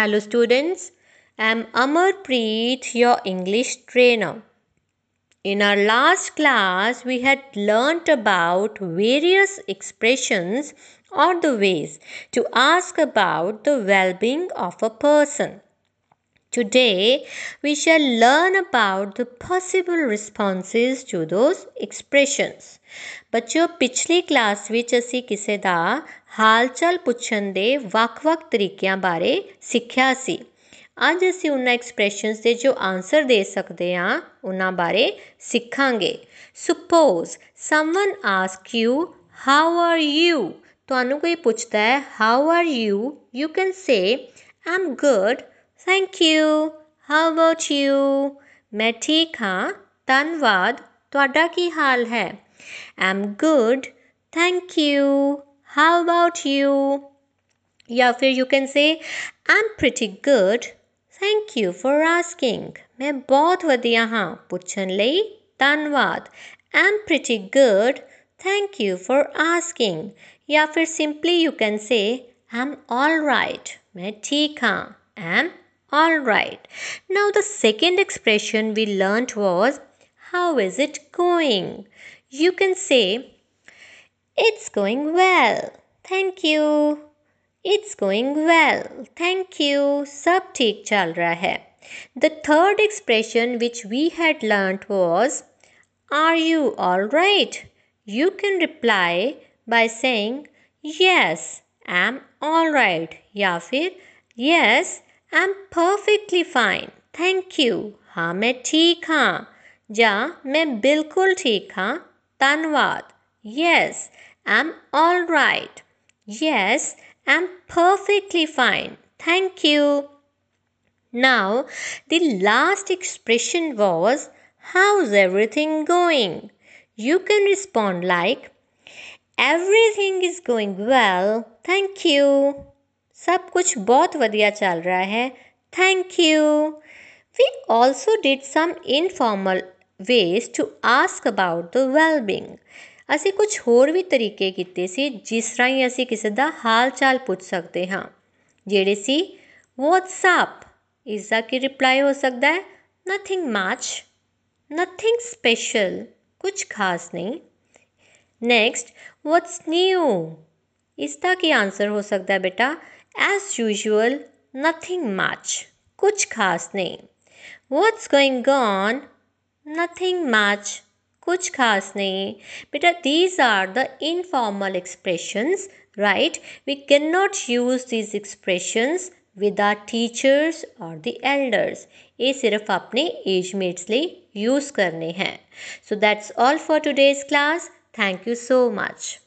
Hello students, I am Amarpreet, your English trainer. In our last class, we had learnt about various expressions or the ways to ask about the well-being of a person. Today, we shall learn about the possible responses to those expressions. ਬੱਚਿਓ ਪਿਛਲੀ class ਵਿੱਚ ਅਸੀਂ ਕਿਸੇ ਦਾ ਹਾਲ-ਚਾਲ ਪੁੱਛਣ ਦੇ ਵੱਖ-ਵੱਖ ਤਰੀਕਿਆਂ ਬਾਰੇ ਸਿੱਖਿਆ ਸੀ ਅੱਜ ਅਸੀਂ ਉਹਨਾਂ ਐਕਸਪ੍ਰੈਸ਼ਨਸ ਦੇ ਜੋ ਆਨਸਰ ਦੇ ਸਕਦੇ ਹਾਂ ਉਹਨਾਂ ਬਾਰੇ ਸਿੱਖਾਂਗੇ suppose someone ask you how are you ਤੁਹਾਨੂੰ ਕੋਈ ਪੁੱਛਦਾ ਹੈ how are you you can say I am good Thank you how about you ਮੈਂ ਠੀਕ ਹਾਂ ਧੰਨਵਾਦ ਤੁਹਾਡਾ ਕੀ ਹਾਲ ਹੈ I'm good. Thank you. How about you? या फिर you can say I'm pretty good. Thank you for asking. मैं बहुत ਵਧੀਆ ਹਾਂ ਪੁੱਛਣ ਲਈ ਧੰਨਵਾਦ I'm pretty good. Thank you for asking. या फिर simply you can say I'm all right. मैं ठीक ਹਾਂ I'm all right. Now the second expression we learnt was how is it going? You can say it's going well. Thank you. It's going well. Thank you. सब ठीक चल रहा है. The third expression which we had learnt was Are you all right? You can reply by saying Yes, I'm all right. या फिर Yes, I'm perfectly fine. Thank you. हाँ मैं ठीक हाँ या मैं बिल्कुल ठीक हाँ धन्यवाद Yes, I'm all right. Yes, I'm perfectly fine. Thank you. Now, the last expression was How's everything going? You can respond like Everything is going well. Thank you. सब कुछ बहुत वधिया चल रहा है। Thank you we also did some informal ways to ask about the wellbeing असी कुछ होर भी तरीके किए से, जिस तरह ही असी किसी का हाल चाल पूछ सकते हाँ। जेडे सी वॉट्सअप इसका की रिप्लाई हो सकता है। नथिंग मच नथिंग स्पेशल कुछ खास नहीं। नैक्सट वट्स न्यू इसका की आंसर हो सकता है बेटा। As usual, nothing much. Kuch khas nahi. What's going on? Nothing much. Kuch khas nahi. Beta, these are the informal expressions, right? We cannot use these expressions with our teachers or the elders. ये सिर्फ अपने as mats लिए use करने हैं so that's all for today's class thank you so much